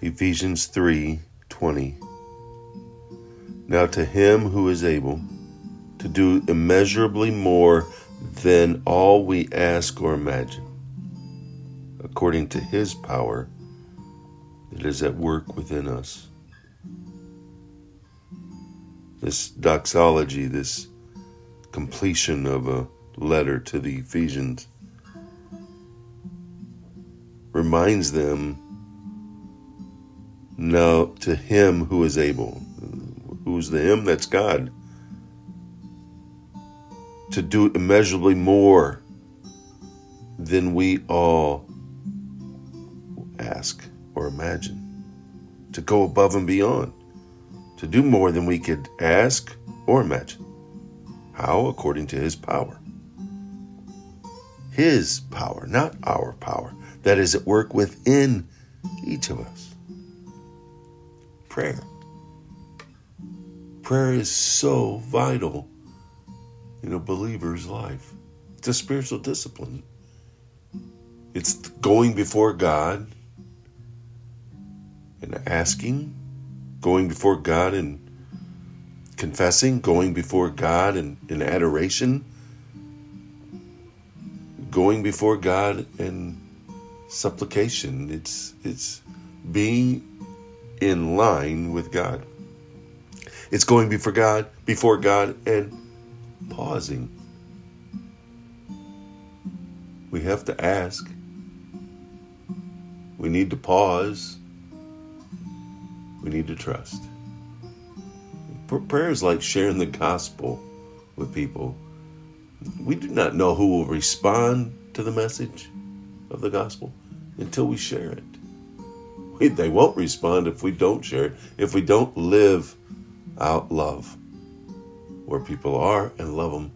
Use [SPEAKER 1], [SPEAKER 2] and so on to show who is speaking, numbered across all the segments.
[SPEAKER 1] Ephesians 3 20. Now to him who is able to do immeasurably more than all we ask or imagine, according to his power that is at work within us. This doxology, this completion of a letter to the Ephesians, reminds them now to him who is able. Who's the him? That's God. To do immeasurably more than we all ask or imagine. To go above and beyond. To do more than we could ask or imagine. How? According to his power. His power, not our power, that is at work within each of us prayer. Prayer is so vital in a believer's life. It's a spiritual discipline. It's going before God and asking, going before God and confessing, going before God and in adoration, going before God and supplication. It's it's being in line with God. It's going before God, before God and pausing. We have to ask. We need to pause. We need to trust. Prayer is like sharing the gospel with people. We do not know who will respond to the message of the gospel until we share it we, they won't respond if we don't share it, if we don't live out love where people are and love them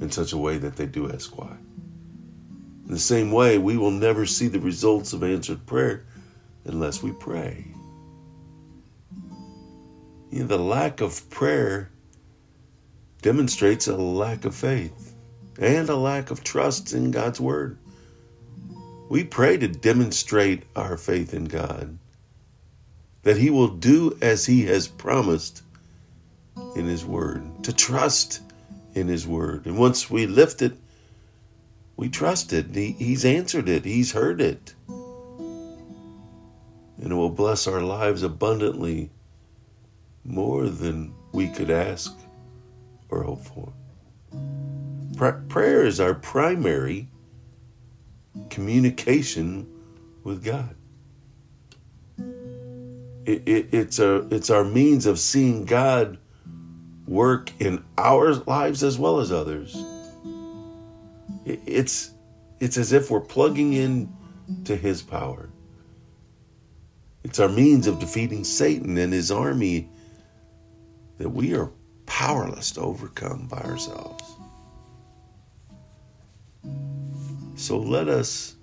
[SPEAKER 1] in such a way that they do ask why. In the same way, we will never see the results of answered prayer unless we pray. You know, the lack of prayer demonstrates a lack of faith and a lack of trust in God's Word. We pray to demonstrate our faith in God, that He will do as He has promised in His Word, to trust in His Word. And once we lift it, we trust it. He, he's answered it, He's heard it. And it will bless our lives abundantly more than we could ask or hope for. Prayer is our primary communication with God. It, it, it's a it's our means of seeing God work in our lives as well as others. It, it's it's as if we're plugging in to His power. It's our means of defeating Satan and his army that we are powerless to overcome by ourselves. So let us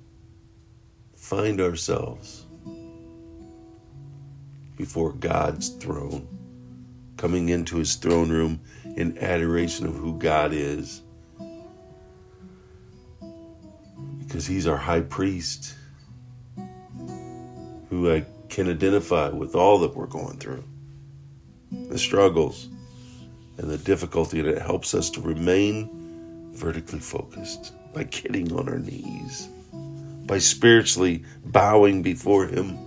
[SPEAKER 1] find ourselves before God's throne, coming into his throne room in adoration of who God is. Because he's our high priest who I can identify with all that we're going through the struggles and the difficulty, and it helps us to remain vertically focused by getting on our knees, by spiritually bowing before Him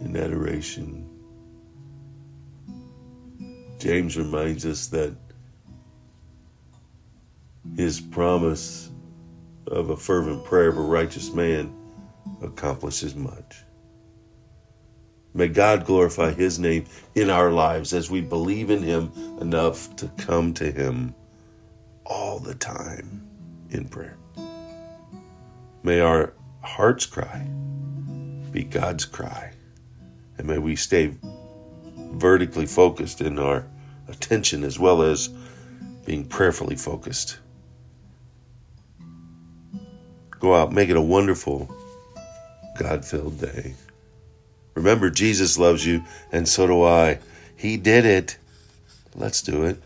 [SPEAKER 1] in adoration. James reminds us that his promise of a fervent prayer of a righteous man accomplishes much. May God glorify His name in our lives as we believe in Him enough to come to Him all the time in prayer. May our heart's cry be God's cry. And may we stay vertically focused in our attention as well as being prayerfully focused. Go out, make it a wonderful, God filled day. Remember, Jesus loves you, and so do I. He did it. Let's do it.